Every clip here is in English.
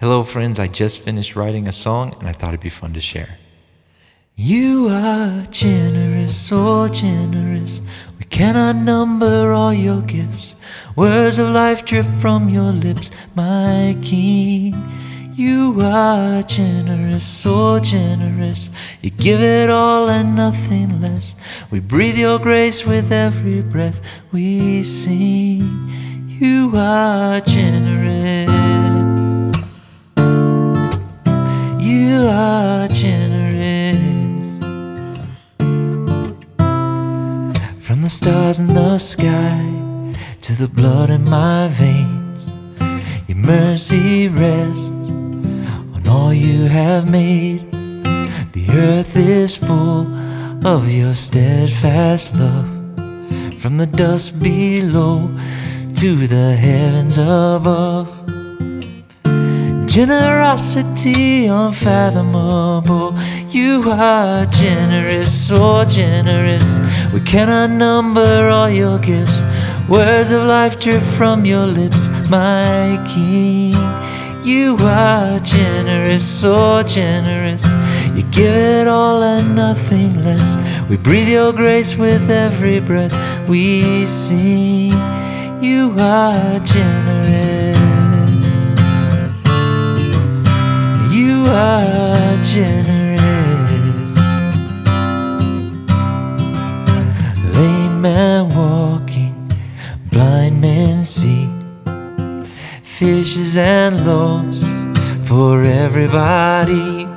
Hello, friends. I just finished writing a song and I thought it'd be fun to share. You are generous, so generous. We cannot number all your gifts. Words of life drip from your lips, my king. You are generous, so generous. You give it all and nothing less. We breathe your grace with every breath we sing. You are generous. Generous. From the stars in the sky to the blood in my veins, your mercy rests on all you have made. The earth is full of your steadfast love. From the dust below to the heavens above. Generosity unfathomable. You are generous, so generous. We cannot number all your gifts. Words of life drip from your lips, my King. You are generous, so generous. You give it all and nothing less. We breathe your grace with every breath we sing. You are generous. Are generous. Lame man walking, blind men see. Fishes and loaves for everybody.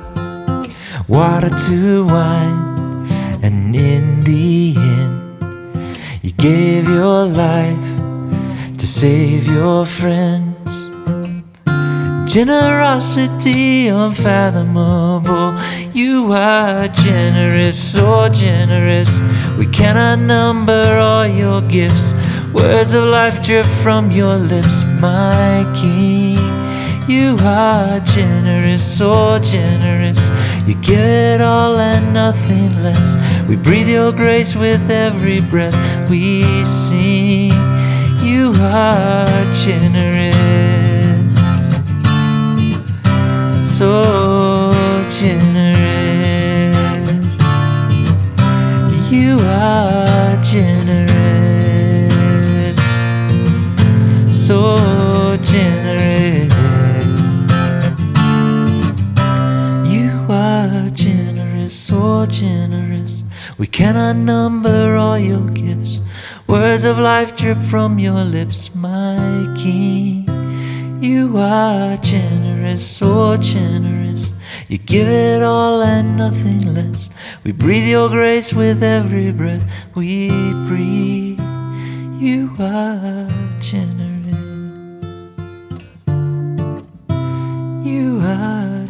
Water to wine, and in the end, you gave your life to save your friends. Generosity unfathomable. You are generous, so generous. We cannot number all your gifts. Words of life drip from your lips, my King. You are generous, so generous. You give it all and nothing less. We breathe your grace with every breath we sing. You are generous We cannot number all your gifts. Words of life drip from your lips, my King. You are generous, so generous. You give it all and nothing less. We breathe your grace with every breath we breathe. You are generous. You are